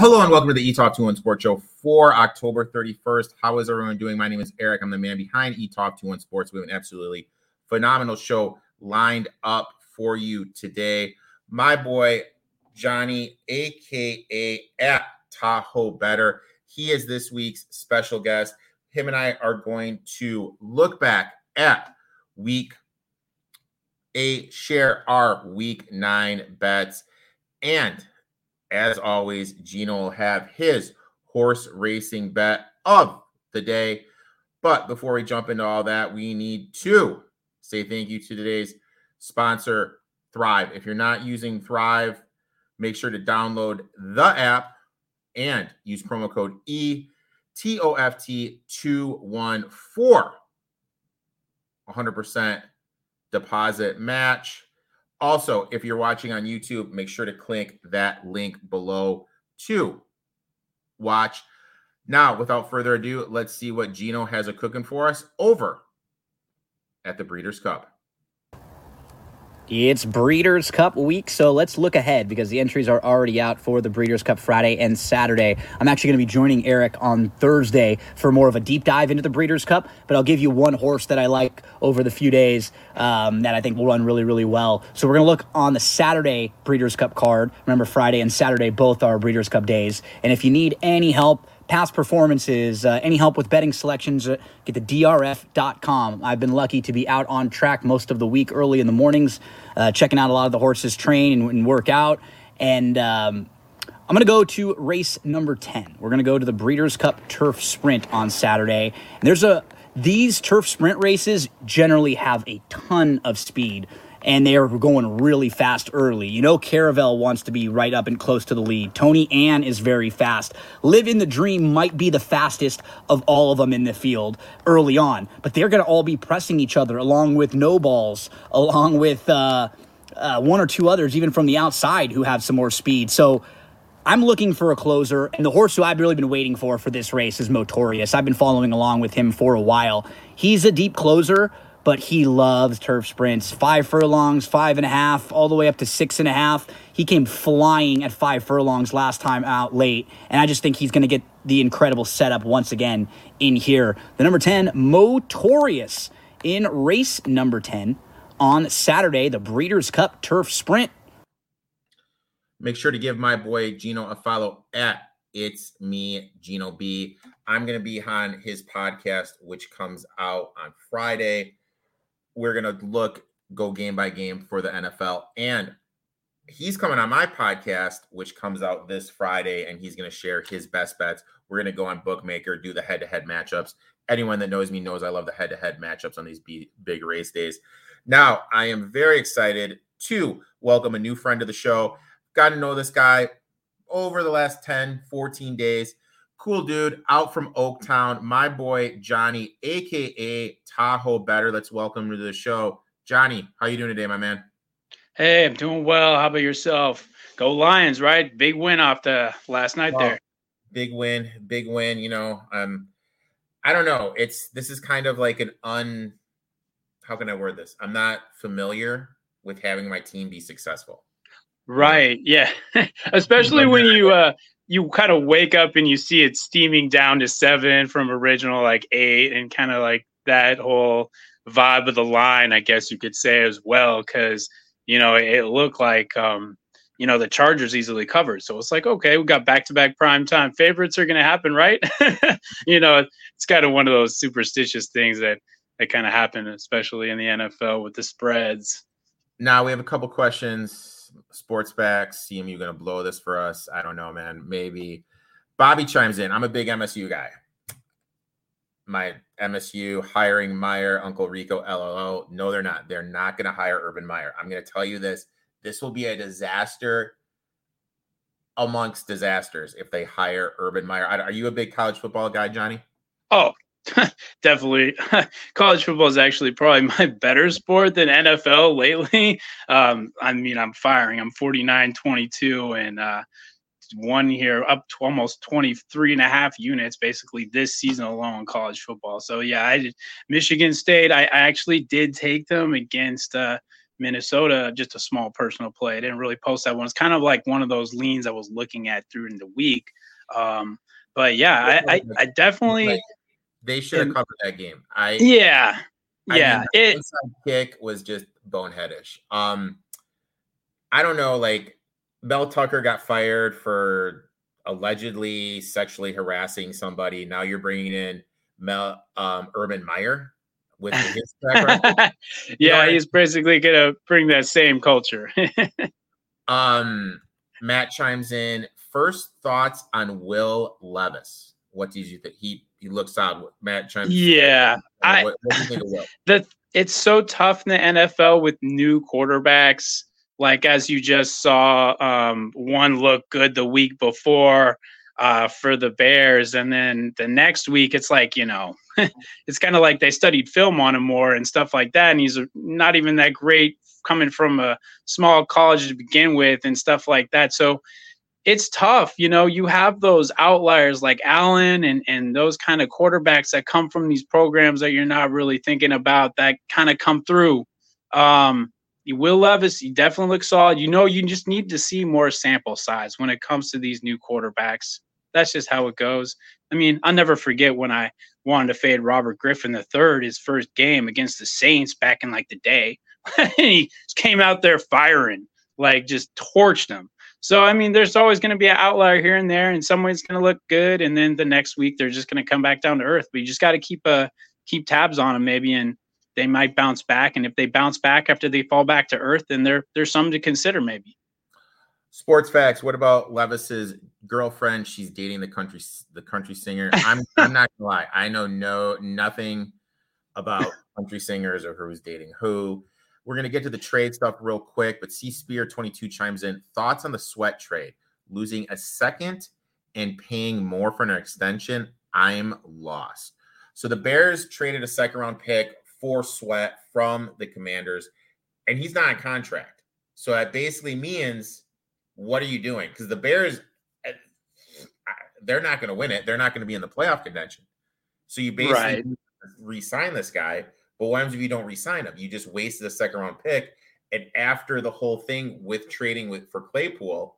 Hello and welcome to the Etoft 2 1 Sports Show for October 31st. How is everyone doing? My name is Erik. I'm the man behind Etoft 2 1 Sports. We have an absolutely phenomenal show lined up for you today. My boy, Johnny, aka at Tahoe Bettor, he is this week's special guest. Him and I are going to look back at week eight, share our week nine bets, and as always, Gino will have his horse racing bet of the day. But before we jump into all that, we need to say thank you to today's sponsor, Thrive. If you're not using Thrive, make sure to download the app and use promo code ETOFT214. 100% deposit match. Also, if you're watching on YouTube, make sure to click that link below to watch. Now, without further ado, let's see what Gino has a cooking for us over at the Breeders' Cup. It's Breeders' Cup week, so let's look ahead because the entries are already out for the Breeders' Cup Friday and Saturday. I'm actually going to be joining Erik on Thursday for more of a deep dive into the Breeders' Cup, but I'll give you one horse that I like over the few days um, that I think will run really, really well. So we're going to look on the Saturday Breeders' Cup card. Remember, Friday and Saturday both are Breeders' Cup days. And if you need any help, past performances, uh, any help with betting selections, uh, get to drf.com. I've been lucky to be out on track most of the week early in the mornings, uh, checking out a lot of the horses train and, and work out. And um, I'm going to go to race number 10. We're going to go to the Breeders' Cup Turf Sprint on Saturday. And there's a these turf sprint races generally have a ton of speed and they are going really fast early. You know, Caravel wants to be right up and close to the lead. Tony Ann is very fast. Live in the Dream might be the fastest of all of them in the field early on, but they're going to all be pressing each other along with Nobals, along with uh, uh, one or two others, even from the outside, who have some more speed. So, I'm looking for a closer, and the horse who I've really been waiting for for this race is Motorious. I've been following along with him for a while. He's a deep closer, but he loves turf sprints. Five furlongs, five and a half, all the way up to six and a half. He came flying at five furlongs last time out late, and I just think he's going to get the incredible setup once again in here. The number 10, Motorious, in race number 10 on Saturday, the Breeders' Cup Turf Sprint. Make sure to give my boy Gino a follow at It's Me, Gino B. I'm going to be on his podcast, which comes out on Friday we're gonna look go game by game for the NFL. And he's coming on my podcast, which comes out this Friday, and he's gonna share his best bets. We're gonna go on Bookmaker, do the head-to-head matchups. Anyone that knows me knows I love the head-to-head matchups on these big race days. Now, I am very excited to welcome a new friend to the show. Got to know this guy over the last 10, 14 days cool dude out from Oaktown, my boy Johnny, aka Tahoe Bettor. Let's welcome to the show. Johnny, how you doing today, my man? Hey, I'm doing well. How about yourself? Go Lions, right? Big win off the last night there. Big win, big win. You know, um, I don't know. It's this is kind of like an un how can I word this? I'm not familiar with having my team be successful. Right. Yeah. Especially when you uh you kind of wake up and you see it steaming down to seven from original like eight and kind of like that whole vibe of the line i guess you could say as well because you know it looked like um you know the chargers easily covered. So it's like okay we got back-to-back prime time favorites are going to happen right? You know it's kind of one of those superstitious things that that kind of happen especially in the nfl with the spreads. Now we have a couple questions sports backs. CMU going to blow this for us? I don't know, man. Maybe. Bobby chimes in. I'm a big MSU guy. My MSU hiring Meyer, Uncle Rico, LLO. No, they're not. They're not going to hire Urban Meyer. I'm going to tell you this. This will be a disaster amongst disasters if they hire Urban Meyer. Are you a big college football guy, Johnny? Oh, Definitely. College football is actually probably my better sport than NFL lately. Um, I mean, I'm firing. I'm 49 22 and uh, one here up to almost 23 and a half units basically this season alone in college football. So, yeah, I did Michigan State. I, I actually did take them against uh, Minnesota, just a small personal play. I didn't really post that one. It's kind of like one of those leans I was looking at during the week. Um, but yeah, I, I, I definitely they should have covered that game. I yeah, yeah. I mean, it kick was just boneheadish. Um, I don't know. Like Mel Tucker got fired for allegedly sexually harassing somebody. Now you're bringing in Mel um, Urban Meyer with his background. yeah, he's basically gonna bring that same culture. um, Matt chimes in. First thoughts on Will Levis. What did you think? He he looks out. Matt chimes. Yeah, I. What, what do you think of Will? The it's so tough in the NFL with new quarterbacks. Like as you just saw, um, one look good the week before uh, for the Bears, and then the next week it's like you know, it's kind of like they studied film on him more and stuff like that, and he's not even that great coming from a small college to begin with and stuff like that. So it's tough. You know, you have those outliers like Allen and and those kind of quarterbacks that come from these programs that you're not really thinking about that kind of come through. Um, you Will Levis, you definitely look solid. You know, you just need to see more sample size when it comes to these new quarterbacks that's just how it goes. I mean, I'll never forget when I wanted to fade Robert Griffin III his first game against the Saints back in like the day. he came out there firing, like just torched them. So I mean, there's always going to be an outlier here and there, and some someone's going to look good, and then the next week they're just going to come back down to earth. But you just got to keep a uh, keep tabs on them, maybe, and they might bounce back. And if they bounce back after they fall back to earth, then there there's something to consider, maybe. Sports facts. What about Levis's girlfriend? She's dating the country the country singer. I'm I'm not gonna lie. I know no nothing about country singers or who's dating who. We're gonna get to the trade stuff real quick, but C Spear 22 chimes in. Thoughts on the sweat trade? Losing a second and paying more for an extension. I'm lost. So the Bears traded a second round pick for Sweat from the Commanders, and he's not in contract. So that basically means what are you doing? Because the Bears, eh, they're not going to win it. They're not going to be in the playoff contention. So you basically right. re-sign this guy. But what happens if you don't re-sign him? You just wasted a second round pick. And after the whole thing with trading with for Claypool,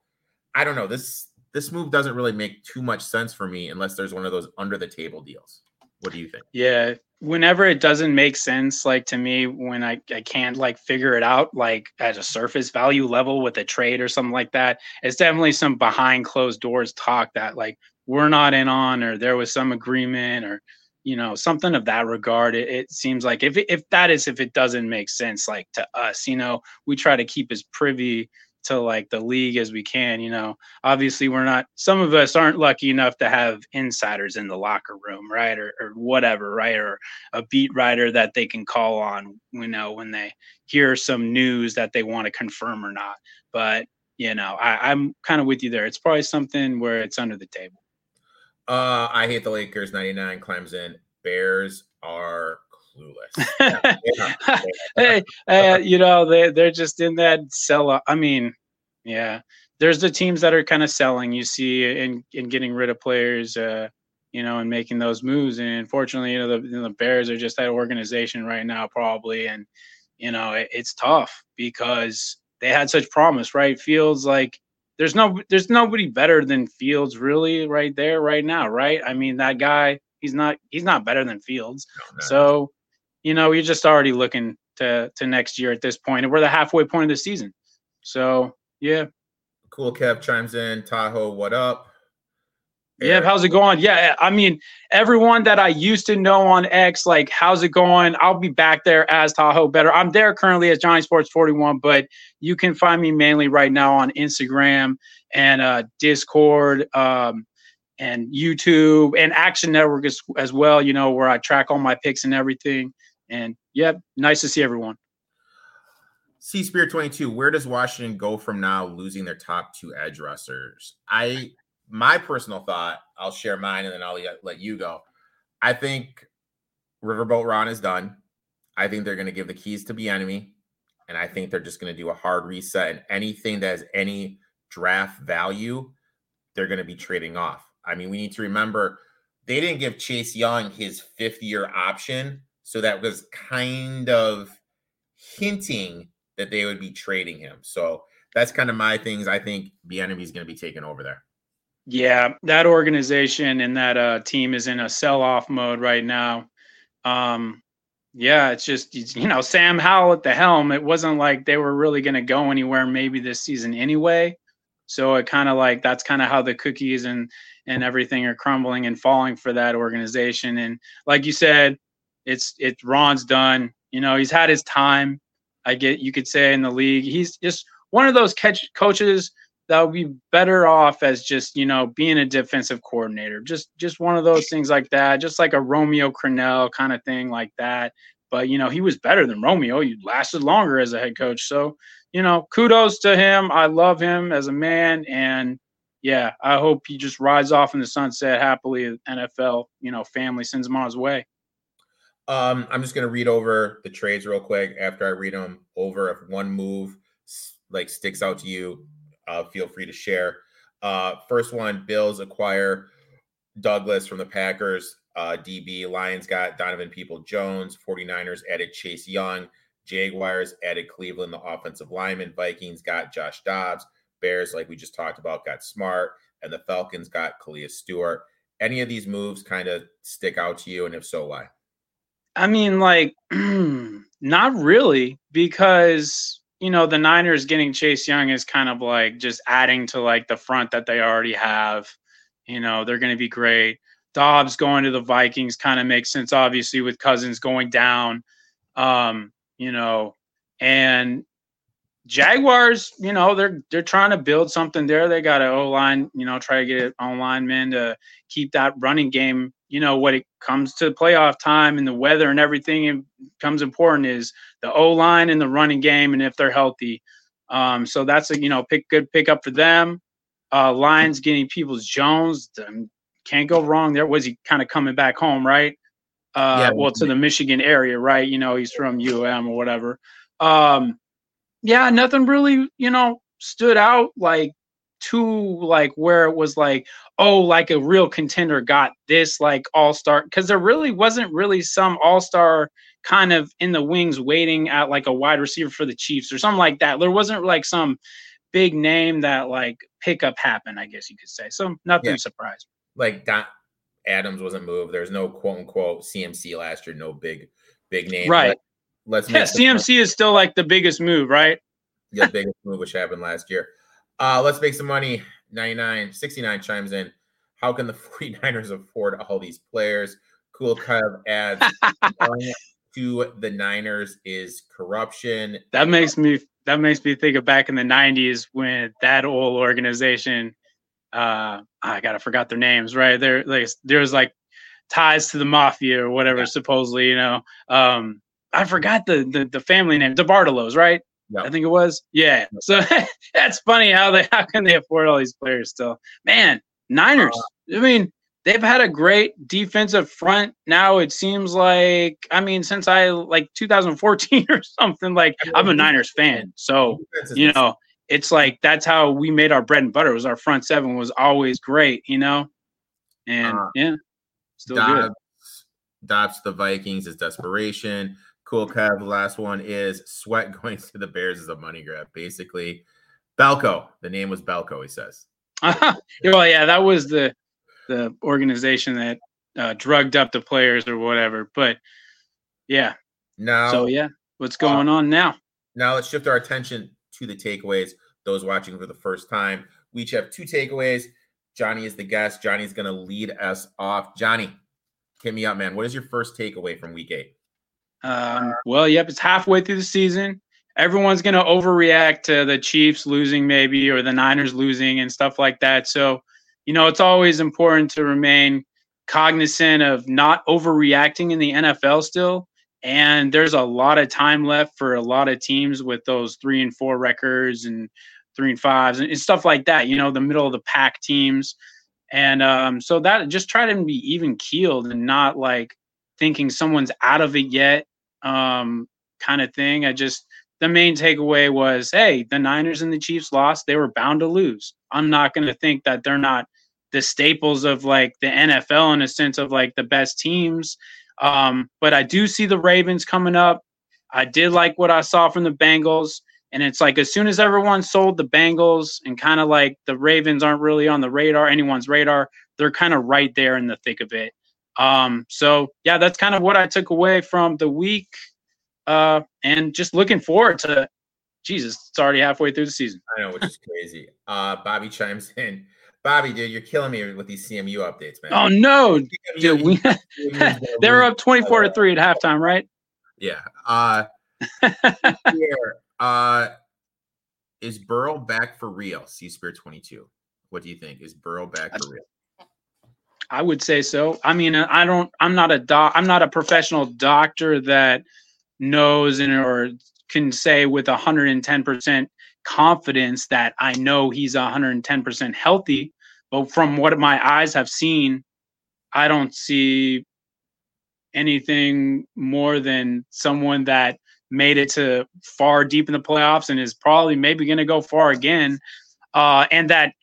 I don't know. This this move doesn't really make too much sense for me unless there's one of those under the table deals. What do you think? Yeah, whenever it doesn't make sense like to me when I, I can't like figure it out like at a surface value level with a trade or something like that it's definitely some behind closed doors talk that like we're not in on or there was some agreement or you know something of that regard it, it seems like if if that is if it doesn't make sense like to us you know we try to keep as privy to like the league as we can you know. Obviously we're not some of us aren't lucky enough to have insiders in the locker room right or, or whatever right or a beat writer that they can call on you know when they hear some news that they want to confirm or not. But you know I, i'm kind of with you there. It's probably something where it's under the table uh i hate the lakers 99 climbs in bears are clueless. Yeah, yeah, hey, uh, you know they they're just in that sell. I mean, yeah, there's the teams that are kind of selling. You see, in in getting rid of players, uh, you know, and making those moves. And unfortunately, you know, the, you know, the Bears are just that organization right now, probably, and you know, it, it's tough because they had such promise, right? Fields like there's no there's nobody better than Fields really right there right now, right? I mean that guy he's not he's not better than Fields. So you know, you're just already looking to to next year at this point, and we're the halfway point of the season. So yeah. Cool Kev chimes in. Tahoe, what up? Yeah, how's it going? Yeah, I mean, everyone that I used to know on X, like, how's it going? I'll be back there as Tahoe Bettor. I'm there currently as Johnny Sports 41, but you can find me mainly right now on Instagram and uh, Discord um, and YouTube and Action Network as, as well, you know, where I track all my picks and everything. And yeah, nice to see everyone. C Spear 22, where does Washington go from now losing their top two edge rushers? I my personal thought, I'll share mine and then I'll let you go. I think Riverboat Ron is done. I think they're going to give the keys to Bieniemy. and I think they're just going to do a hard reset. And anything that has any draft value, they're going to be trading off. I mean, we need to remember they didn't give Chase Young his fifth year option so that was kind of hinting that they would be trading him. So that's kind of my things. I think Bieniemy is going to be taken over there. Yeah, that organization and that uh, team is in a sell-off mode right now. Um, yeah, it's just you know Sam Howell at the helm. It wasn't like they were really going to go anywhere maybe this season anyway. So it kind of like that's kind of how the cookies and and everything are crumbling and falling for that organization. And like you said, it's it's Ron's done. You know, he's had his time. I get you could say in the league. He's just one of those catch coaches that would be better off as just you know being a defensive coordinator. Just just one of those things like that. Just like a Romeo Crennel kind of thing like that. But you know, he was better than Romeo. He lasted longer as a head coach. So you know, kudos to him. I love him as a man, and yeah, I hope he just rides off in the sunset happily. NFL, you know, family sends him on his way. Um, I'm just gonna read over the trades real quick. After I read them over, if one move like sticks out to you, uh, feel free to share. Uh, first one: Bills acquire Douglas from the Packers. Uh, DB Lions got Donovan Peoples Jones. 49ers added Chase Young. Jaguars added Cleveland, the offensive lineman. Vikings got Josh Dobbs. Bears, like we just talked about, got Smart. And the Falcons got Kalia Stewart. Any of these moves kind of stick out to you? And if so, why? I mean, like, not really, because you know the Niners getting Chase Young is kind of like just adding to like the front that they already have. You know, they're going to be great. Dobbs going to the Vikings kind of makes sense, obviously, with Cousins going down. Um, you know, and Jaguars, you know, they're they're trying to build something there. They got an O line, you know, try to get an O lineman to keep that running game. You know, when it comes to playoff time and the weather and everything, it becomes important is the O line and the running game, and if they're healthy. Um, so that's a you know pick good pickup for them. Uh, Lions getting Peoples Jones, can't go wrong there. Was he kind of coming back home, right? Uh, yeah, well, to the Michigan area, right? You know, he's from UM or whatever. Um, yeah, nothing really, you know, stood out like to like where it was like, oh, like a real contender got this like all star because there really wasn't really some all star kind of in the wings waiting at like a wide receiver for the Chiefs or something like that. There wasn't like some big name that like pickup happened, I guess you could say. So nothing yeah. surprised. Like Don Adams wasn't moved. There's no quote unquote CMC last year, no big big name. Right. Let's yeah, CMC is still like the biggest move, right? the biggest move which happened last year. Uh, let's make some money. 99, 69 chimes in. How can the 49ers afford all these players? Cool Kev adds to the Niners is corruption. That makes me that makes me think of back in the 90s when that old organization uh I gotta forgot their names, right? There like there's like ties to the mafia or whatever, yeah. supposedly, you know. Um I forgot the the, the family name, DeBartolos, right? I think it was. Yeah. So that's funny how they how can they afford all these players still? Man, Niners. Uh, I mean, they've had a great defensive front. Now it seems like I mean, since I like 2014 or something. Like I'm a Niners fan, so you know it's like that's how we made our bread and butter. Was our front seven was always great, you know, and uh, yeah, still Dobbs, good. Dobbs the Vikings is desperation. Cool Kev. The last one is Sweat going to the Bears is a money grab. Basically, Belko. The name was Belko. He says. well, yeah, that was the the organization that uh, drugged up the players or whatever. But yeah. Now. So yeah, what's going uh, on now? Now let's shift our attention to the takeaways. Those watching for the first time, we each have two takeaways. Johnny is the guest. Johnny's going to lead us off. Johnny, hit me up, man. What is your first takeaway from week eight? Um, well, yep, it's halfway through the season. Everyone's going to overreact to the Chiefs losing, maybe, or the Niners losing and stuff like that. So, you know, it's always important to remain cognizant of not overreacting in the NFL still. And there's a lot of time left for a lot of teams with those three and four records and three and fives and, stuff like that, you know, the middle of the pack teams. And um, so that just try to be even keeled and not like thinking someone's out of it yet um, kind of thing. I just the main takeaway was, hey, the Niners and the Chiefs lost. They were bound to lose. I'm not going to think that they're not the staples of like the NFL in a sense of like the best teams. Um, but I do see the Ravens coming up. I did like what I saw from the Bengals. And it's like as soon as everyone sold the Bengals and kind of like the Ravens aren't really on the radar, anyone's radar, they're kind of right there in the thick of it. Um, so yeah, that's kind of what I took away from the week. Uh, and just looking forward to Jesus, it's already halfway through the season. I know, which is crazy. uh Bobby chimes in. Bobby, dude, you're killing me with these CMU updates, man. Oh no, dude, we, they were up 24 to 3 at halftime, right? Yeah. Uh here, uh is Burrow back for real? C Spear 22. What do you think? Is Burrow back for real? I would say so. I mean, I don't I'm not a doc I'm not a professional doctor that knows and or can say with 110% confidence that I know he's 110% healthy. But from what my eyes have seen, I don't see anything more than someone that made it to far deep in the playoffs and is probably maybe going to go far again. Uh, and that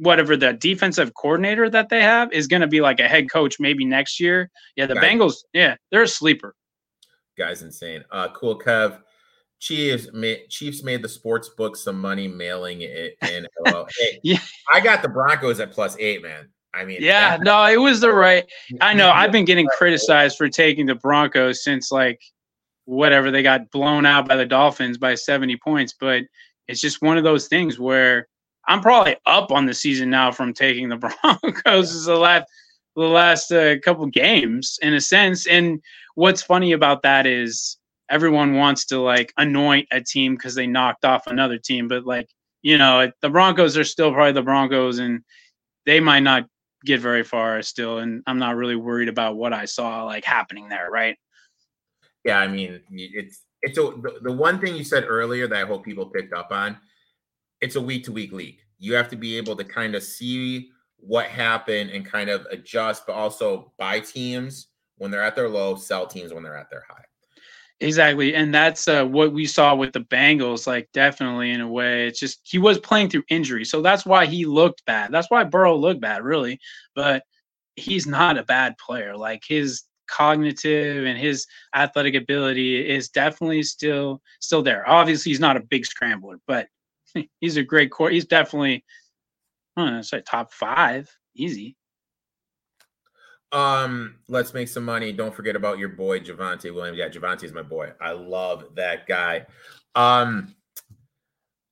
whatever the defensive coordinator that they have is going to be like a head coach maybe next year. Yeah, the Bengals, yeah, they're a sleeper. Guy's insane. Uh, cool, Kev. Chiefs made, Chiefs made the sports book some money mailing it in. Hey, yeah. I got the Broncos at plus eight, man. I mean, yeah, no, it was the right. I know I've been getting criticized for taking the Broncos since like whatever they got blown out by the Dolphins by 70 points, but it's just one of those things where I'm probably up on the season now from taking the Broncos the last the last uh, couple games in a sense. And what's funny about that is everyone wants to like anoint a team because they knocked off another team, but like you know the Broncos are still probably the Broncos, and they might not get very far still. And I'm not really worried about what I saw like happening there, right? Yeah, I mean it's it's a, the, the one thing you said earlier that I hope people picked up on. It's a week to week league. You have to be able to kind of see what happened and kind of adjust, but also buy teams when they're at their low, sell teams when they're at their high. Exactly. And that's uh, what we saw with the Bengals, like definitely in a way. It's just he was playing through injury. So that's why he looked bad. That's why Burrow looked bad, really. But he's not a bad player. Like his cognitive and his athletic ability is definitely still still there. Obviously, he's not a big scrambler, but he's a great core. He's definitely I don't know, say top five. Easy. Um, let's make some money. Don't forget about your boy Javonte Williams. Yeah, Javonte is my boy. I love that guy. Um,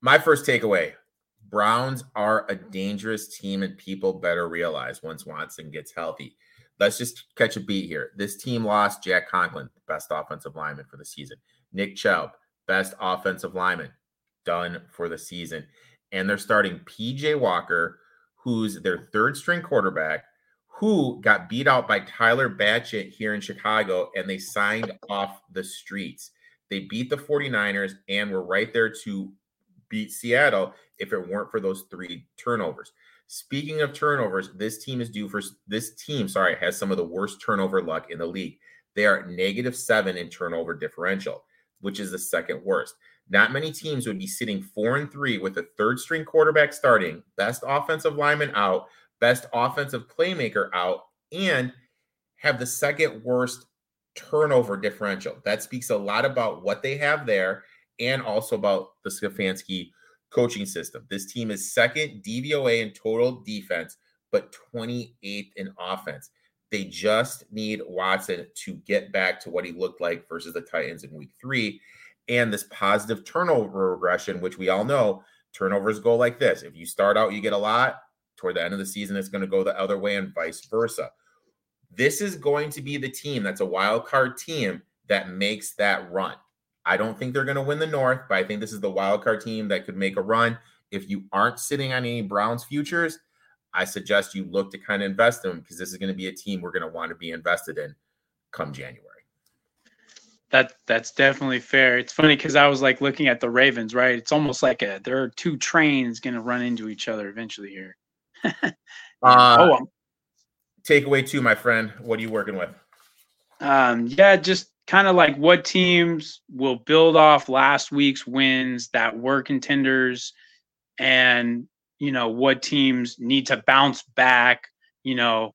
my first takeaway: Browns are a dangerous team, and people better realize once Watson gets healthy. Let's just catch a beat here. This team lost Jack Conklin, best offensive lineman for the season. Nick Chubb, best offensive lineman, done for the season. And they're starting PJ Walker, who's their third string quarterback who got beat out by Tyler Bagent here in Chicago and they signed off the streets. They beat the 49ers and were right there to beat Seattle if it weren't for those three turnovers. Speaking of turnovers, this team is due for this team, sorry, has some of the worst turnover luck in the league. They are negative seven in turnover differential, which is the second worst. Not many teams would be sitting four and three with a third string quarterback starting, best offensive lineman out, best offensive playmaker out, and have the second worst turnover differential. That speaks a lot about what they have there and also about the Stefanski coaching system. This team is second DVOA in total defense, but 28th in offense. They just need Watson to get back to what he looked like versus the Titans in week three. And this positive turnover regression, which we all know turnovers go like this. If you start out, you get a lot, toward the end of the season, it's going to go the other way and vice versa. This is going to be the team that's a wild card team that makes that run. I don't think they're going to win the North, but I think this is the wild card team that could make a run. If you aren't sitting on any Browns futures, I suggest you look to kind of invest in them because this is going to be a team we're going to want to be invested in come January. That that's definitely fair. It's funny because I was like looking at the Ravens, right? It's almost like a there are two trains going to run into each other eventually here. uh, oh, um, takeaway two, my friend. What are you working with? Um, yeah, just kind of like what teams will build off last week's wins that were contenders, and you know what teams need to bounce back, you know,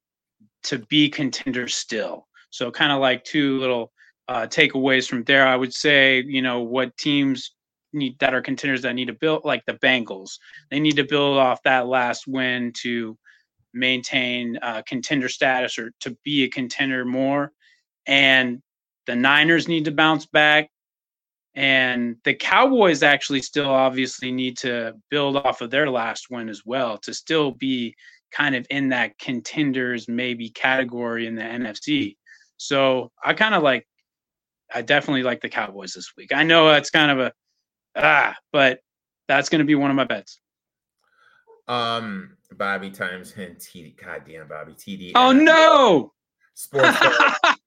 to be contenders still. So kind of like two little uh, takeaways from there, I would say, you know, what teams need that are contenders that need to build, like the Bengals, they need to build off that last win to maintain uh, contender status or to be a contender more. And the Niners need to bounce back. And the Cowboys actually still obviously need to build off of their last win as well to still be kind of in that contenders maybe category in the NFC. So I kind of like, I definitely like the Cowboys this week. I know it's kind of a ah, but that's going to be one of my bets. Um, Bobby times and TD. Goddamn, Bobby TD. Oh no! Sports.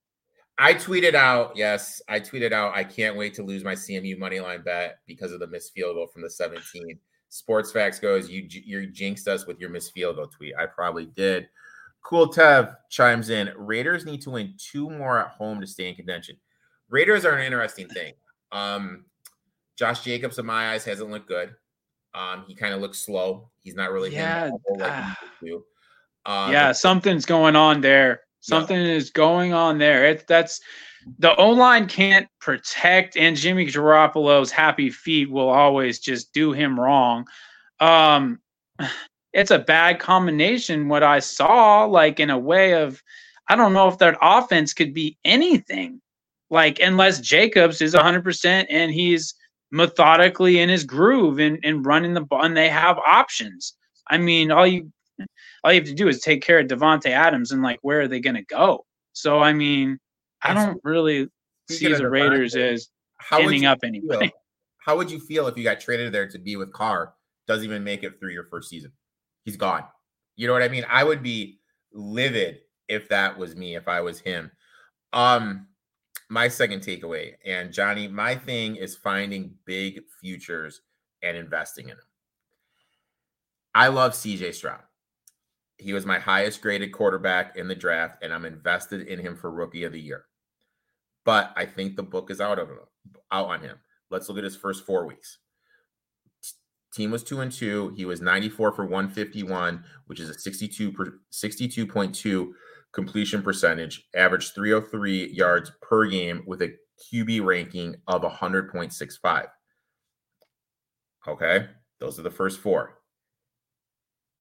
I tweeted out, yes, I tweeted out, I can't wait to lose my CMU money line bet because of the missed field goal from the 17. Sports Facts goes, you you jinxed us with your missed field goal tweet. I probably did. Cool Kev chimes in. Raiders need to win two more at home to stay in contention. Raiders are an interesting thing. Um, Josh Jacobs, in my eyes, hasn't looked good. Um, he kind of looks slow. He's not really yeah. Like uh, yeah, something's going on there. Something is going on there. It's that's the O line can't protect, and Jimmy Garoppolo's happy feet will always just do him wrong. Um, it's a bad combination. What I saw, like in a way of, I don't know if that offense could be anything, like unless Jacobs is 100% and he's methodically in his groove and, and running the ball, and they have options. I mean, all you all you have to do is take care of Davante Adams, and like, where are they going to go? So, I mean, I don't really see the Raiders as ending up anyway. How would you feel if you got traded there to be with Carr? Doesn't even make it through your first season. He's gone. You know what I mean? I would be livid if that was me, if I was him. Um, my second takeaway, and Johnny, my thing is finding big futures and investing in them. I love CJ Stroud. He was my highest graded quarterback in the draft, and I'm invested in him for rookie of the year. But I think the book is out of him, out on him. Let's look at his first four weeks. Team was two and two. He was 94 for 151, which is a 62 per, 62.2 completion percentage, averaged 303 yards per game with a QB ranking of 100.65. Okay, those are the first four.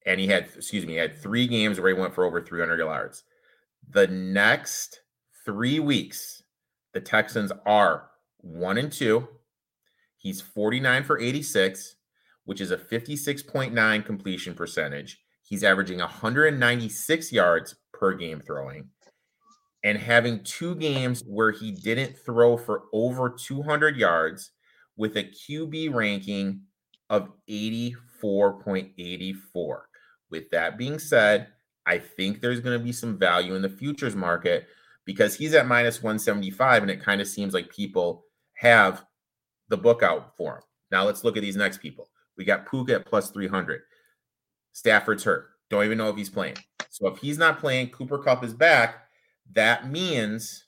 And he had, excuse me, he had three games where he went for over 300 yards. The next three weeks, the Texans are one and two. He's 49 for 86, which is a 56.9 completion percentage. He's averaging 196 yards per game throwing and having two games where he didn't throw for over 200 yards with a QB ranking of 84.84. With that being said, I think there's going to be some value in the futures market because he's at minus 175 and it kind of seems like people have the book out for him. Now let's look at these next people. We got Puka at plus 300. Stafford's hurt. Don't even know if he's playing. So if he's not playing, Cooper Kupp is back. That means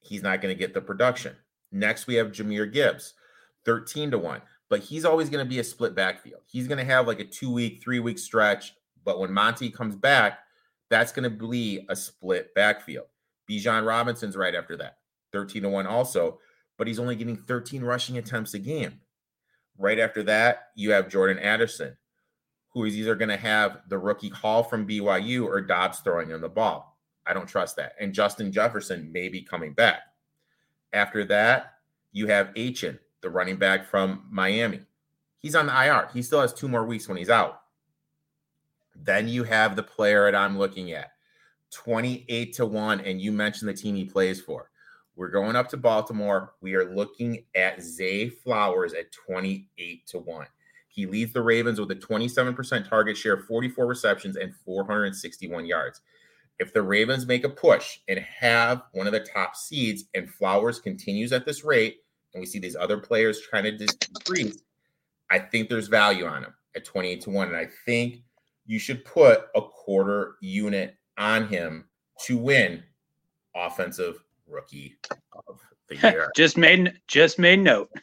he's not going to get the production. Next, we have Jahmyr Gibbs, 13 to 1. But he's always going to be a split backfield. He's going to have like a two week, three week stretch. But when Monty comes back, that's going to be a split backfield. Bijan Robinson's right after that, 13 to 1 also. But he's only getting 13 rushing attempts a game. Right after that, you have Jordan Addison, who is either going to have the rookie Hall from BYU or Dobbs throwing him the ball. I don't trust that. And Justin Jefferson may be coming back. After that, you have Achane, the running back from Miami. He's on the IR. He still has two more weeks when he's out. Then you have the player that I'm looking at 28 to 1. And you mentioned the team he plays for. We're going up to Baltimore. We are looking at Zay Flowers at 28 to 1. He leads the Ravens with a 27% target share, 44 receptions, and 461 yards. If the Ravens make a push and have one of the top seeds and Flowers continues at this rate, and we see these other players trying to decrease, I think there's value on him at 28 to 1. And I think you should put a quarter unit on him to win offensive rookie of the year. just made just made note.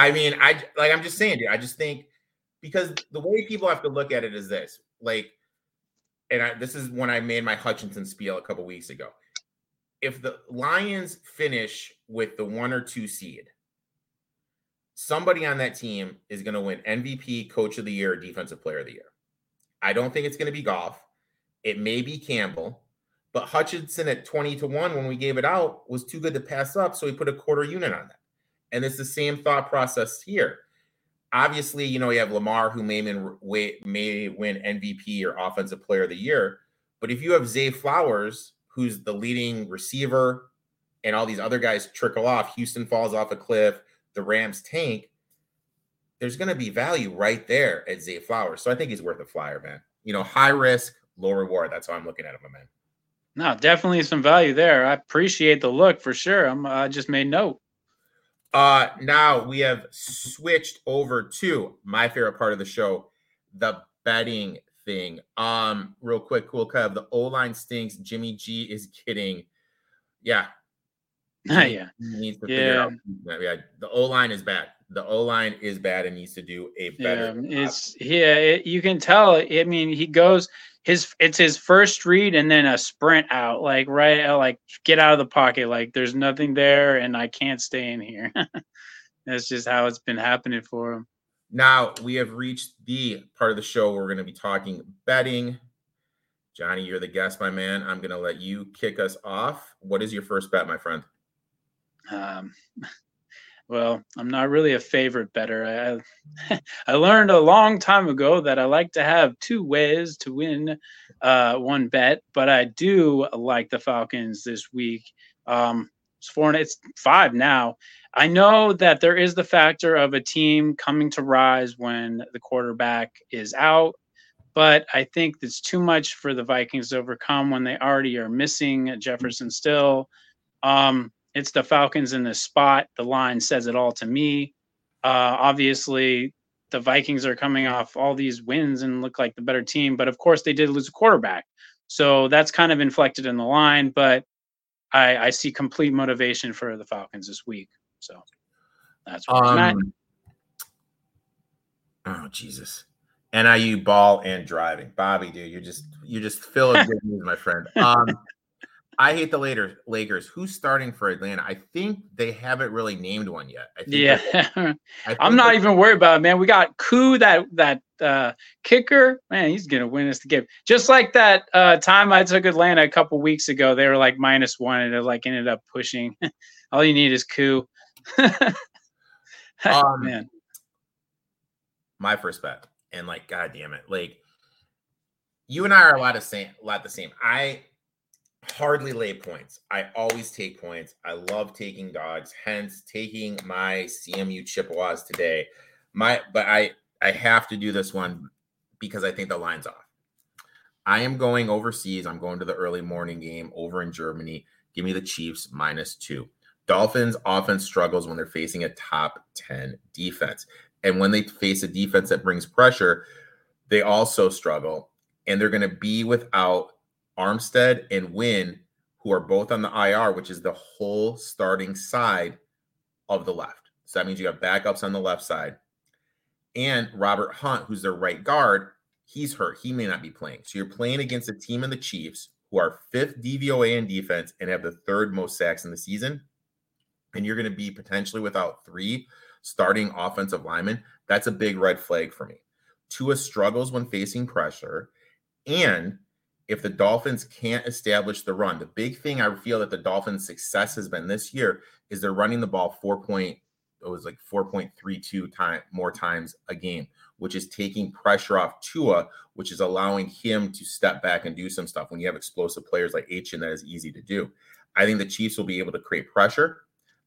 I mean, I like I'm just saying, dude. I just think because the way people have to look at it is this, like, and I, this is when I made my Hutchinson spiel a couple weeks ago. if the Lions finish with the one or two seed, somebody on that team is going to win MVP, Coach of the Year, Defensive Player of the Year. I don't think it's going to be Goff. It may be Campbell, but Hutchinson at 20 to 1 when we gave it out was too good to pass up. So we put a quarter unit on that. And it's the same thought process here. Obviously, you know, you have Lamar who may win, may win MVP or Offensive Player of the Year. But if you have Zay Flowers, who's the leading receiver, and all these other guys trickle off, Houston falls off a cliff, the Rams tank, there's going to be value right there at Zay Flowers. So I think he's worth a flyer, man. You know, high risk, low reward. That's how I'm looking at him, man. No, definitely some value there. I appreciate the look for sure. I'm I just made note. Uh now we have switched over to my favorite part of the show, the betting thing. Um, real quick, cool Kev. The O line stinks. Jimmy G is getting, yeah, yeah, yeah. Yeah, the O line is bad. The O line is bad and needs to do a better. Yeah, it's yeah. It, you can tell. I mean, he goes his it's his first read and then a sprint out, like right, uh, like get out of the pocket. Like there's nothing there, and I can't stay in here. That's just how it's been happening for him. Now we have reached the part of the show where we're going to be talking betting. Johnny, you're the guest, my man. I'm going to let you kick us off. What is your first bet, my friend? Um, well, I'm not really a favorite better. I I learned a long time ago that I like to have two ways to win uh, one bet, but I do like the Falcons this week. Um, it's four, and it's five now. I know that there is the factor of a team coming to rise when the quarterback is out, but I think it's too much for the Vikings to overcome when they already are missing Jefferson still. Um, it's the Falcons in this spot. The line says it all to me. Uh, obviously, the Vikings are coming off all these wins and look like the better team, but of course they did lose a quarterback, so that's kind of inflected in the line. But I, I see complete motivation for the Falcons this week. So that's what um, Oh Jesus. NIU ball and driving. Bobby, dude, you're just you're just of good news, my friend. Um I hate the later Lakers. Who's starting for Atlanta? I think they haven't really named one yet. yeah, I'm not even worried about it, man. We got Koo, that that uh, kicker. Man, he's gonna win us the game. Just like that uh, time I took Atlanta a couple weeks ago, they were like minus one, and it like ended up pushing. All you need is Koo. um, man, my first bet, and like, god damn it, like you and I are a lot of same, a lot the same. I hardly lay points. I always take points. I love taking dogs, hence taking my CMU Chippewas today. My but I I have to do this one because I think the line's off. I am going overseas. I'm going to the early morning game over in Germany. Give me the Chiefs minus two. Dolphins offense struggles when they're facing a top 10 defense. And when they face a defense that brings pressure, they also struggle. And they're going to be without Armstead and Wynn, who are both on the IR, which is the whole starting side of the left. So that means you have backups on the left side. And Robert Hunt, who's their right guard, he's hurt. He may not be playing. So you're playing against a team in the Chiefs who are fifth DVOA in defense and have the third most sacks in the season. And you're going to be potentially without three starting offensive linemen. That's a big red flag for me. Tua struggles when facing pressure. And if the Dolphins can't establish the run, the big thing I feel that the Dolphins' success has been this year is they're running the ball four point, it was like 4.32 time more times a game, which is taking pressure off Tua, which is allowing him to step back and do some stuff. When you have explosive players like H, and that is easy to do. I think the Chiefs will be able to create pressure.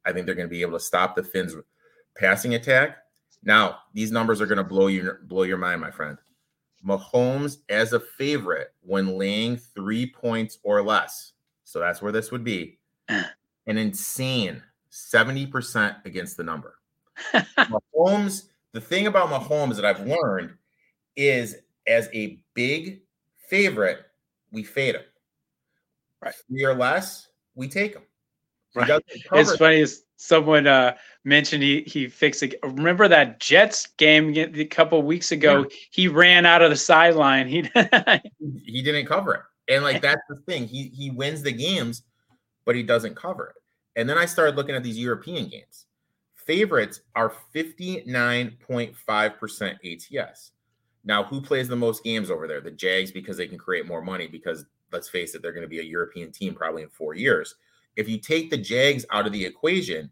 I think they're going to be able to stop the Finns' passing attack. Now, these numbers are going to blow you blow your mind, my friend. Mahomes as a favorite when laying three points or less. So that's where this would be an insane 70% against the number. Mahomes, the thing about Mahomes that I've learned is as a big favorite, we fade him. Right. Three or less, we take him. Right. It's funny someone uh, mentioned he he fixed it. Remember that Jets game a couple weeks ago? Yeah. He ran out of the sideline. He he didn't cover it, and like that's the thing. He he wins the games but he doesn't cover it. And then I started looking at these European games. Favorites are 59.5% ATS. Now, who plays the most games over there? The Jags because they can create more money because let's face it, they're going to be a European team probably in 4 years. If you take the Jags out of the equation,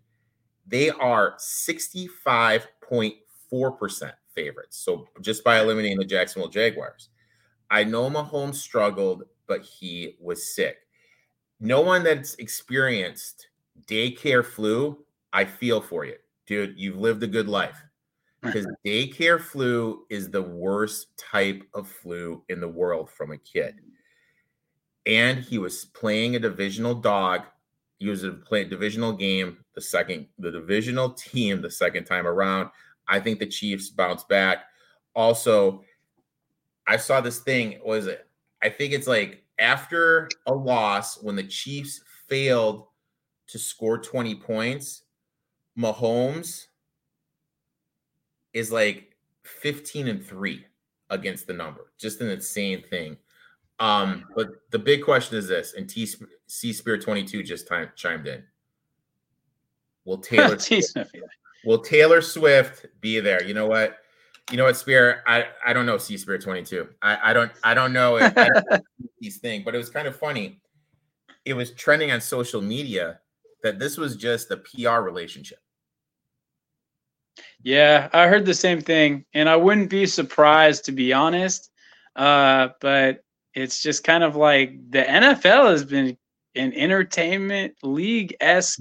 they are 65.4% favorites. So just by eliminating the Jacksonville Jaguars. I know Mahomes struggled, but he was sick. No one that's experienced daycare flu, I feel for you. Dude, you've lived a good life. Because daycare flu is the worst type of flu in the world from a kid. And he was playing a divisional dog. He was play a divisional game, the second, the divisional team the second time around. I think the Chiefs bounce back. Also, I saw this thing. Was it? I think it's like after a loss when the Chiefs failed to score 20 points, Mahomes is like 15 and 3 against the number. Just an insane thing. Um, but the big question is this, and T C Spear 22 just time, chimed in. Will Taylor will Taylor Swift be there? You know what? You know what, Spirit? I, I don't know C Spirit 22. I, I don't I don't know if these thing, but it was kind of funny. It was trending on social media that this was just a PR relationship. Yeah, I heard the same thing, and I wouldn't be surprised to be honest. Uh, but it's just kind of like the NFL has been an entertainment league esque.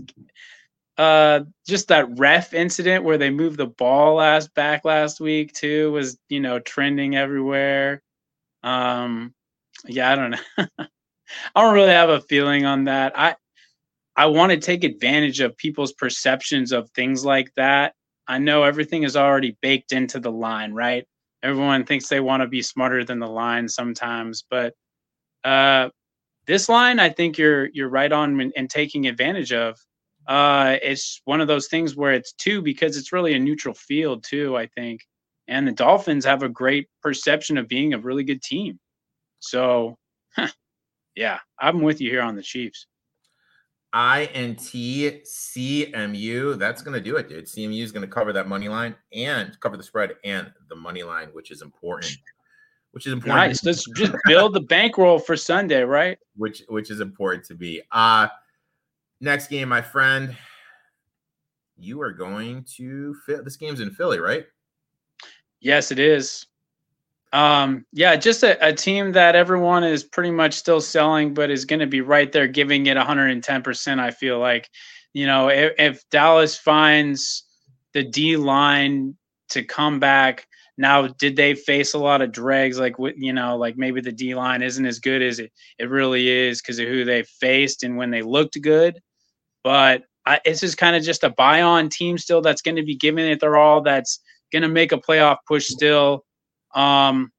Uh, just that ref incident where they moved the ball last back last week too was you know trending everywhere. Um, yeah, I don't know. I don't really have a feeling on that. I I want to take advantage of people's perceptions of things like that. I know everything is already baked into the line, right? Everyone thinks they want to be smarter than the line sometimes, but uh, this line, I think you're you're right on and taking advantage of. Uh, it's one of those things where it's two because it's really a neutral field too. I think, and the Dolphins have a great perception of being a really good team. So, yeah, I'm with you here on the Chiefs. INT That's going to do it, dude. CMU is going to cover that money line and cover the spread and the money line, which is important. Which is important. Nice. Let's just build the bankroll for Sunday, right? Which which is important to be. Uh next game, my friend. You are going to fit this game's in Philly, right? Yes, it is. Um, yeah, just a, a, team that everyone is pretty much still selling, but is going to be right there giving it 110%. I feel like, you know, if, if Dallas finds the D line to come back, now, did they face a lot of dregs? Like, you know, like maybe the D line isn't as good as it, it really is because of who they faced and when they looked good. But I, this is kind of just a buy on team still that's going to be giving it their all, that's going to make a playoff push still. Um,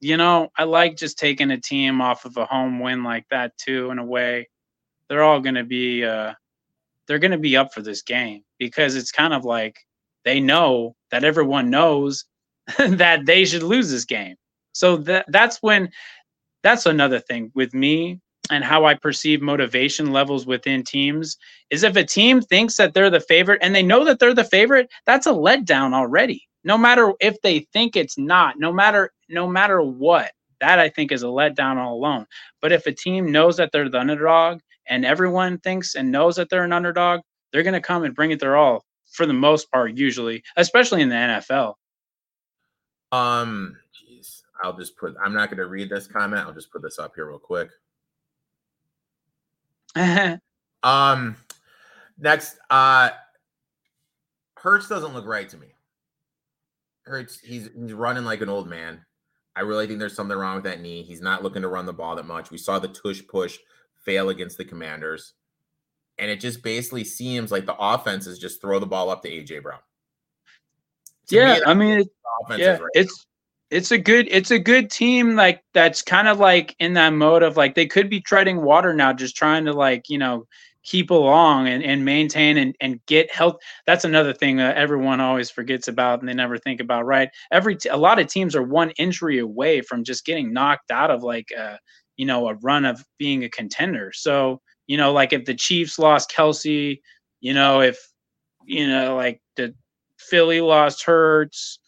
you know, I like just taking a team off of a home win like that too. In a way, they're all going to be uh, they're going to be up for this game because it's kind of like they know that everyone knows that they should lose this game. So that that's when that's another thing with me and how I perceive motivation levels within teams is if a team thinks that they're the favorite and they know that they're the favorite, that's a letdown already no matter if they think it's not no matter no matter what that i think is a letdown all alone. But if a team knows that they're the underdog and everyone thinks and knows that they're an underdog they're going to come and bring it their all for the most part usually especially in the nfl um jeez i'll just put i'm not going to read this comment i'll just put this up here real quick. Um next uh Hurts doesn't look right to me. Hurts, he's he's running like an old man. I really think there's something wrong with that knee. He's not looking to run the ball that much. We saw the tush push fail against the Commanders, and it just basically seems like the offense is just throw the ball up to AJ Brown. To yeah, me, I mean, it, yeah, right it's it's a good it's a good team like that's kind of like in that mode of like they could be treading water now, just trying to like you know keep along and, and maintain and, and get health. That's another thing that everyone always forgets about and they never think about, right? Every t- a lot of teams are one injury away from just getting knocked out of like, uh, you know, a run of being a contender. So you know, like if the Chiefs lost Kelce, you know, if you know, like the Philly lost Hurts,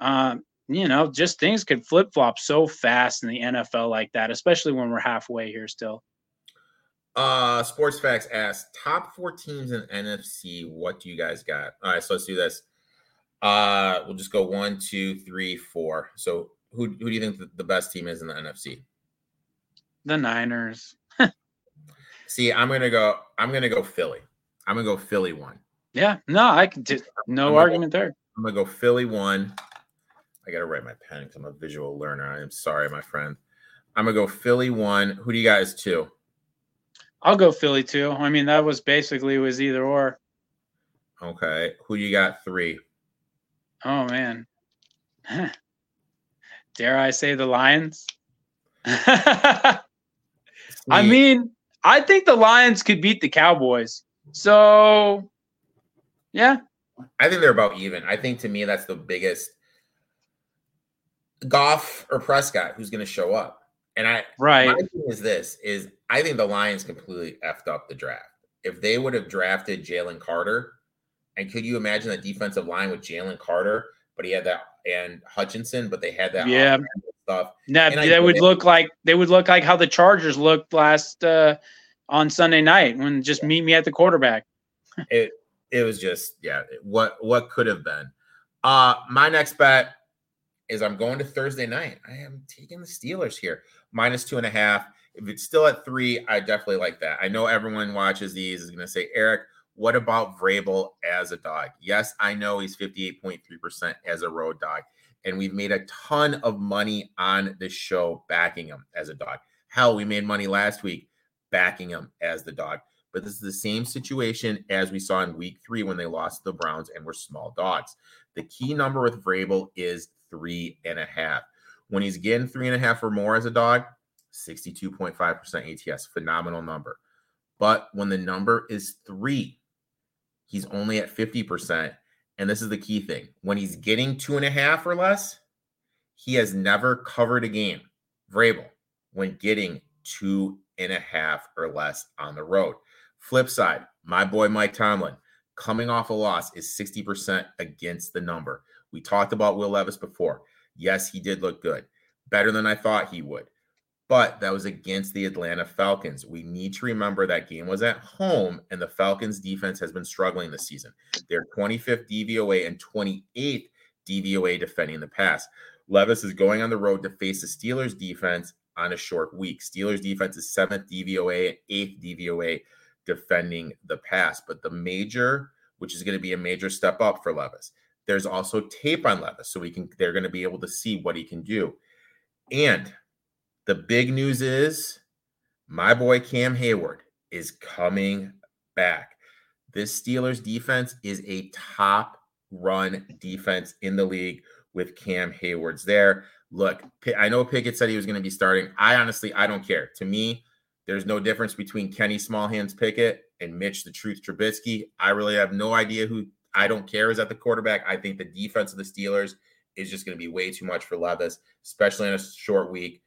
um, you know, just things could flip flop so fast in the NFL like that, especially when we're halfway here still. Uh, Sports Facts asks top four teams in NFC. What do you guys got? All right, so let's do this. Uh, we'll just go one, two, three, four. So, who who do you think the best team is in the NFC? The Niners. See, I'm gonna go. I'm gonna go Philly. I'm gonna go Philly one. Yeah, no, I can just no argument go, there. I'm gonna go Philly one. I gotta write my pen because I'm a visual learner. I am sorry, my friend. I'm gonna go Philly one. Who do you guys two? I'll go Philly too. I mean, that was basically was either or. Okay. Who you got three? Oh man. Dare I say the Lions? I mean, I think the Lions could beat the Cowboys. So yeah. I think they're about even. I think to me that's the biggest Goff or Prescott who's going to show up. And I right my thing is this is I think the Lions completely effed up the draft. If they would have drafted Jalen Carter, and could you imagine the defensive line with Jalen Carter, but he had that and Hutchinson, but they had that yeah stuff. That that would look like they would look like how the Chargers looked last uh, on Sunday night when just meet me at the quarterback. it it was just yeah, what what could have been. Uh my next bet is I'm going to Thursday night. I am taking the Steelers here, minus two and a half. If it's still at three, I definitely like that. I know everyone watches these is going to say, Erik, what about Vrabel as a dog? Yes, I know he's 58.3% as a road dog. And we've made a ton of money on this show backing him as a dog. Hell, we made money last week backing him as the dog. But this is the same situation as we saw in week three when they lost the Browns and were small dogs. The key number with Vrabel is three and a half. When he's getting three and a half or more as a dog, 62.5% ATS, phenomenal number. But when the number is three, he's only at 50%. And this is the key thing when he's getting two and a half or less, he has never covered a game, Vrabel, when getting two and a half or less on the road. Flip side, my boy Mike Tomlin, coming off a loss, is 60% against the number. We talked about Will Levis before. Yes, he did look good, better than I thought he would. But that was against the Atlanta Falcons. We need to remember that game was at home, and the Falcons defense has been struggling this season. They're 25th DVOA and 28th DVOA defending the pass. Levis is going on the road to face the Steelers defense on a short week. Steelers defense is seventh DVOA and eighth DVOA defending the pass. But the major, which is going to be a major step up for Levis, there's also tape on Levis, so we can they're going to be able to see what he can do. And the big news is my boy Cam Heyward is coming back. This Steelers defense is a top run defense in the league with Cam Heyward's there. Look, I know Pickett said he was going to be starting. I honestly, I don't care. To me, there's no difference between Kenny Smallhands Pickett and Mitch the Truth Trubisky. I really have no idea who I don't care is at the quarterback. I think the defense of the Steelers is just going to be way too much for Levis, especially in a short week.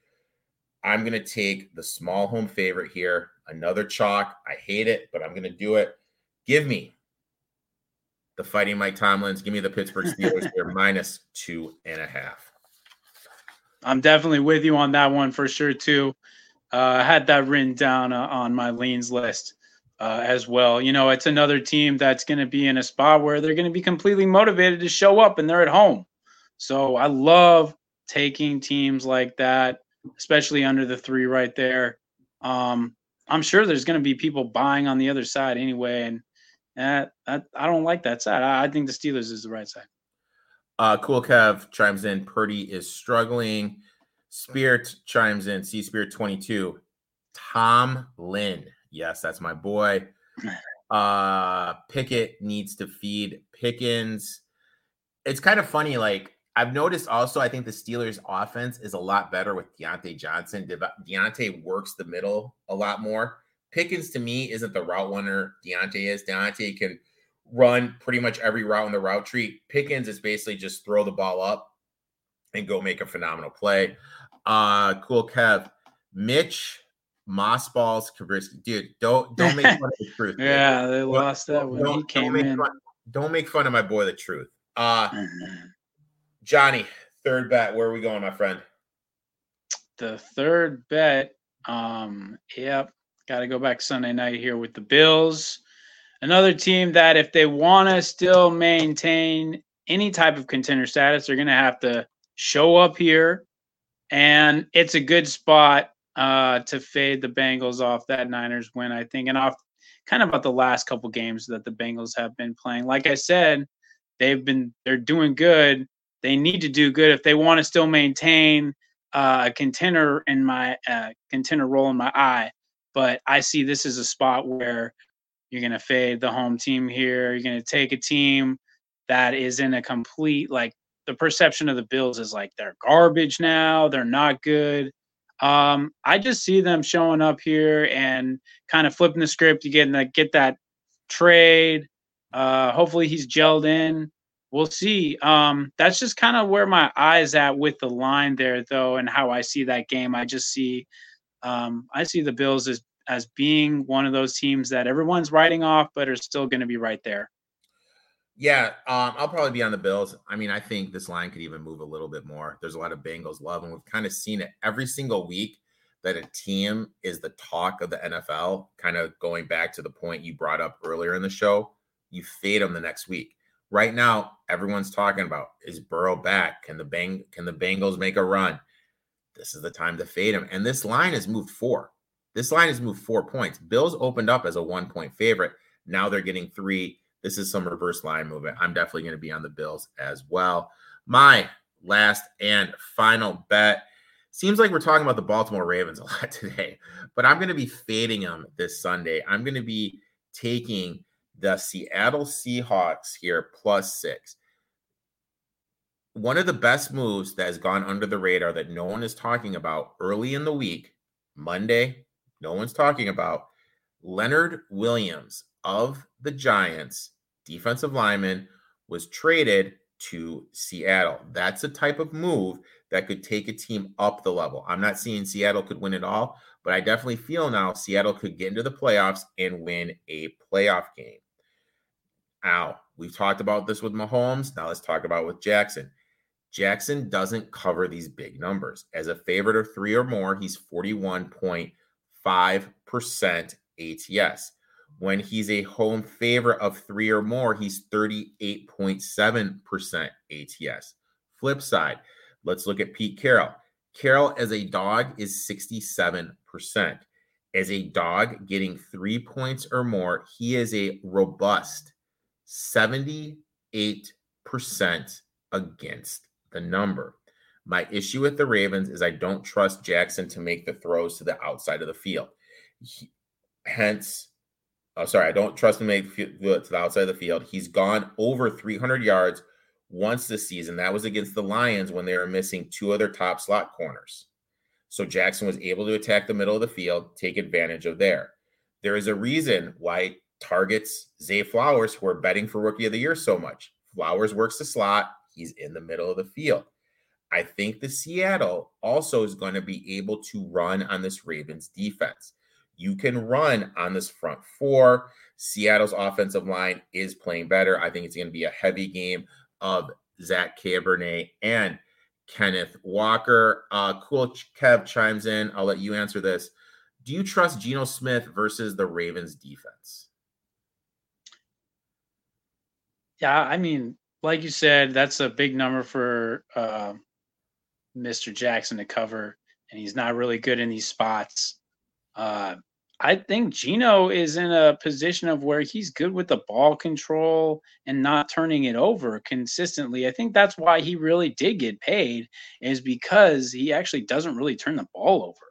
I'm going to take the small home favorite here. Another chalk. I hate it, but I'm going to do it. Give me the fighting Mike Tomlins. Give me the Pittsburgh Steelers here minus two and a half. I'm definitely with you on that one for sure, too. Uh, I had that written down uh, on my leans list uh, as well. You know, it's another team that's going to be in a spot where they're going to be completely motivated to show up and they're at home. So I love taking teams like that, especially under the three right there. Um, I'm sure there's going to be people buying on the other side anyway, and that, that I don't like that side. I, I think the Steelers is the right side. Uh, cool Kev chimes in. Purdy is struggling. Spirit chimes in. C Spear 22. Tom Lynn Yes, that's my boy. Uh Pickett needs to feed Pickens. It's kind of funny, like I've noticed also, I think the Steelers offense is a lot better with Diontae Johnson. De- Diontae works the middle a lot more. Pickens to me isn't the route runner Diontae is. Diontae can run pretty much every route in the route tree. Pickens is basically just throw the ball up and go make a phenomenal play. Uh cool Kev. Mitch Moss balls, Trubisky. Dude, don't don't make fun of the truth. yeah, they lost that when he came don't in. Fun, don't make fun of my boy, the truth. Uh Johnny, third bet. Where are we going, my friend? The third bet. Um, yep. Gotta go back Sunday night here with the Bills. Another team that if they want to still maintain any type of contender status, they're gonna have to show up here. And it's a good spot uh, to fade the Bengals off that Niners win, I think, and off kind of about the last couple games that the Bengals have been playing. Like I said, they've been they're doing good. They need to do good if they want to still maintain uh, a contender in my uh, contender role in my eye. But I see this as a spot where you're going to fade the home team here. You're going to take a team that is in a complete like the perception of the Bills is like they're garbage now. They're not good. Um, I just see them showing up here and kind of flipping the script. You get that get that trade. Uh, hopefully he's gelled in. We'll see. Um, that's just kind of where my eyes at with the line there, though, and how I see that game. I just see, um, I see the Bills as as being one of those teams that everyone's writing off, but are still going to be right there. Yeah, um, I'll probably be on the Bills. I mean, I think this line could even move a little bit more. There's a lot of Bengals love, and we've kind of seen it every single week that a team is the talk of the NFL. Kind of going back to the point you brought up earlier in the show, you fade them the next week. Right now, everyone's talking about is Burrow back? Can the bang? Can the Bengals make a run? This is the time to fade him. And this line has moved four. This line has moved four points. Bills opened up as a one point favorite. Now they're getting three this is some reverse line movement. I'm definitely going to be on the Bills as well. My last and final bet seems like we're talking about the Baltimore Ravens a lot today, but I'm going to be fading them this Sunday. I'm going to be taking the Seattle Seahawks here plus six. One of the best moves that has gone under the radar that no one is talking about early in the week, Monday, no one's talking about Leonard Williams of the Giants, defensive lineman, was traded to Seattle. That's a type of move that could take a team up the level. I'm not seeing Seattle could win it all, but I definitely feel now Seattle could get into the playoffs and win a playoff game. Now, we've talked about this with Mahomes. Now let's talk about with Jackson. Jackson doesn't cover these big numbers. As a favorite of three or more, he's 41.5% ATS. When he's a home favorite of three or more, he's 38.7% ATS. Flip side, let's look at Pete Carroll. Carroll as a dog is 67%. As a dog getting three points or more, he is a robust 78% against the number. My issue with the Ravens is I don't trust Jackson to make the throws to the outside of the field. He, hence, Oh, sorry, I don't trust him to make to the outside of the field. He's gone over 300 yards once this season. That was against the Lions when they were missing two of their top slot corners. So Jackson was able to attack the middle of the field, take advantage of there. There is a reason why targets Zay Flowers, who are betting for rookie of the year so much. Flowers works the slot, he's in the middle of the field. I think the Seattle also is going to be able to run on this Ravens defense you can run on this front four. Seattle's offensive line is playing better. I think it's going to be a heavy game of Zach Charbonnet and Kenneth Walker. Uh, cool. Kev chimes in. I'll let you answer this. Do you trust Geno Smith versus the Ravens defense? Yeah, I mean, like you said, that's a big number for uh, Mr. Jackson to cover, and he's not really good in these spots. Uh, I think Geno is in a position of where he's good with the ball control and not turning it over consistently. I think that's why he really did get paid, is because he actually doesn't really turn the ball over.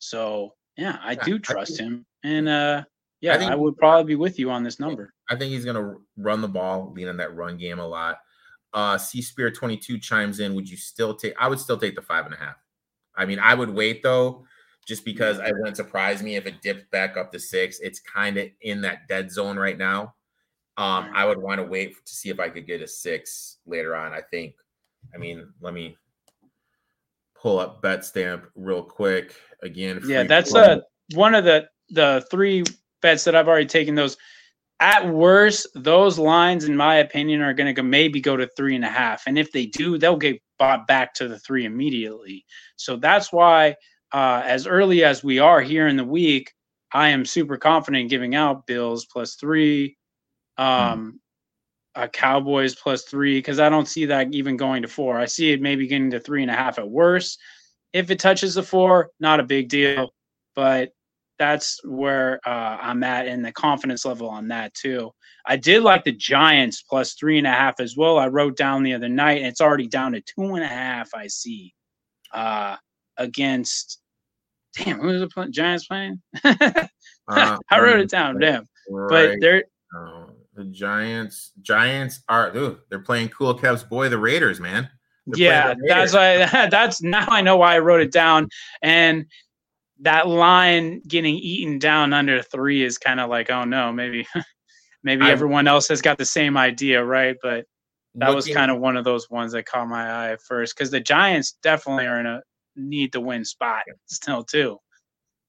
So yeah, I do trust him. And uh yeah, I, think, I would probably be with you on this number. I think he's gonna run the ball, lean on that run game a lot. Uh C Spear 22 chimes in. Would you still take I would still take the five and a half. I mean, I would wait though just because it wouldn't surprise me if it dipped back up to six. It's kind of in that dead zone right now. Um, I would want to wait to see if I could get a six later on. I think. I mean, let me pull up Betstamp real quick again. Yeah, that's a one of the the three bets that I've already taken those at worst, those lines, in my opinion, are going to maybe go to three and a half. And if they do, they'll get bought back to the three immediately. So that's why, uh, as early as we are here in the week, I am super confident giving out Bills plus three, hmm. um, uh, Cowboys plus three, because I don't see that even going to four. I see it maybe getting to three and a half at worst. If it touches the four, not a big deal. But that's where uh, I'm at and the confidence level on that too. I did like the Giants plus three and a half as well. I wrote down the other night, and it's already down to two and a half. I see uh, against. Damn, who is the Giants playing? uh, I wrote it down. Damn, right. but they're uh, the Giants. Giants are ooh, they're playing Cool Kev's boy, the Raiders, man. They're yeah, that's why. That's now I know why I wrote it down, and that line getting eaten down under three is kind of like, oh no, maybe maybe I, everyone else has got the same idea, right? But that was kind of one of those ones that caught my eye at first because the Giants definitely are in a need to win spot still too.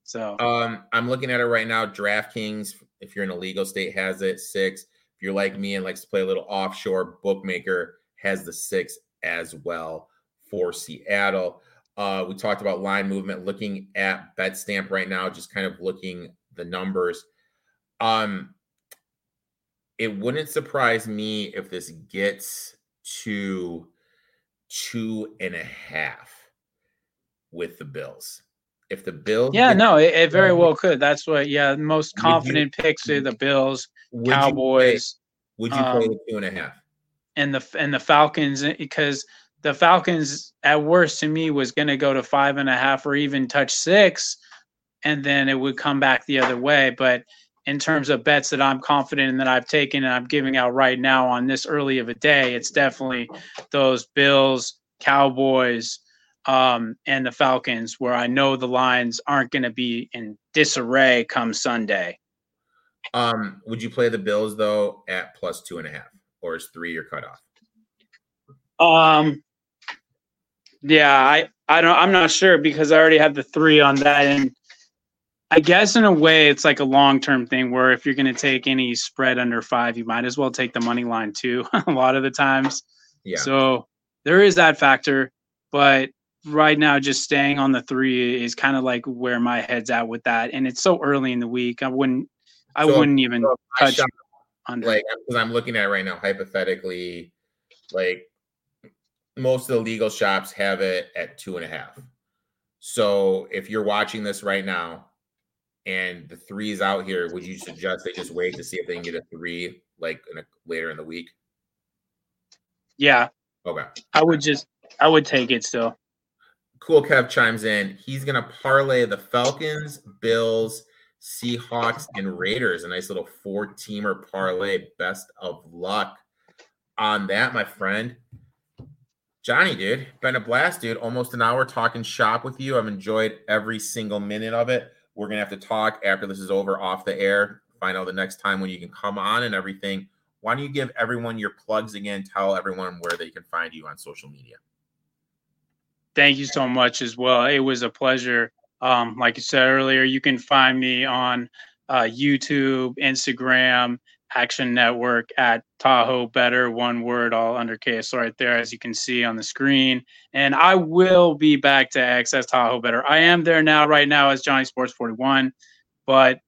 So um, I'm looking at it right now. DraftKings, if you're in a legal state, has it six. If you're like me and likes to play a little offshore, bookmaker has the six as well for Seattle. Uh, we talked about line movement, looking at Betstamp right now, just kind of looking the numbers. Um, it wouldn't surprise me if this gets to two and a half with the Bills. If the Bills, yeah, no, it, it, very well could. That's what, yeah, most confident you, picks are the Bills, Cowboys. You play, would you play um, the two and a half? And the and the Falcons because the Falcons at worst to me was going to go to five and a half or even touch six, and then it would come back the other way. But in terms of bets that I'm confident in that I've taken and I'm giving out right now on this early of a day, it's definitely those Bills, Cowboys, um, and the Falcons, where I know the lines aren't going to be in disarray come Sunday. Um, would you play the Bills though at plus two and a half, or is three your cutoff? Um, yeah, I I don't I'm not sure because I already have the three on that, and I guess in a way it's like a long term thing where if you're going to take any spread under five, you might as well take the money line too. a lot of the times, yeah. So there is that factor, but right now just staying on the three is kind of like where my head's at with that, and it's so early in the week. I wouldn't I so, wouldn't even so touch under. Like because I'm looking at right now hypothetically, like most of the legal shops have it at two and a half. So if you're watching this right now and the three is out here, would you suggest they just wait to see if they can get a three like in a, later in the week? Yeah. Okay. I would just I would take it still. Cool Kev chimes in. He's gonna parlay the Falcons, Bills, Seahawks, and Raiders. A nice little four-teamer parlay. Best of luck on that, my friend. Johnny, dude, been a blast, dude. Almost an hour talking shop with you. I've enjoyed every single minute of it. We're gonna have to talk after this is over off the air. Find out the next time when you can come on and everything. Why don't you give everyone your plugs again? Tell everyone where they can find you on social media. Thank you so much as well. It was a pleasure. Um, like you said earlier, you can find me on uh, YouTube, Instagram, Action Network at Tahoe Bettor, one word, all under KS right there, as you can see on the screen. And I will be back to access Tahoe Bettor. I am there now, right now, as Johnny Sports 41, but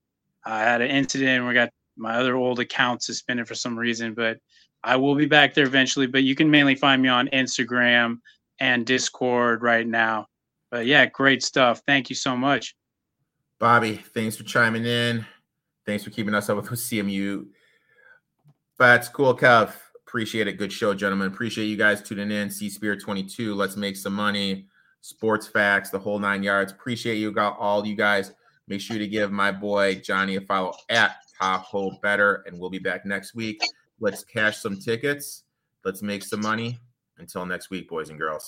I had an incident. We got my other old account suspended for some reason, but I will be back there eventually. But you can mainly find me on Instagram and Discord right now. But yeah, great stuff. Thank you so much. Bobby, thanks for chiming in. Thanks for keeping us up with CMU that's cool, Kev. Appreciate it. Good show, gentlemen. Appreciate you guys tuning in. C Spear 22. Let's make some money. Sports facts, the whole nine yards. Appreciate you got all you guys. Make sure to give my boy Johnny a follow at Tahoe Bettor, and we'll be back next week. Let's cash some tickets. Let's make some money. Until next week, boys and girls.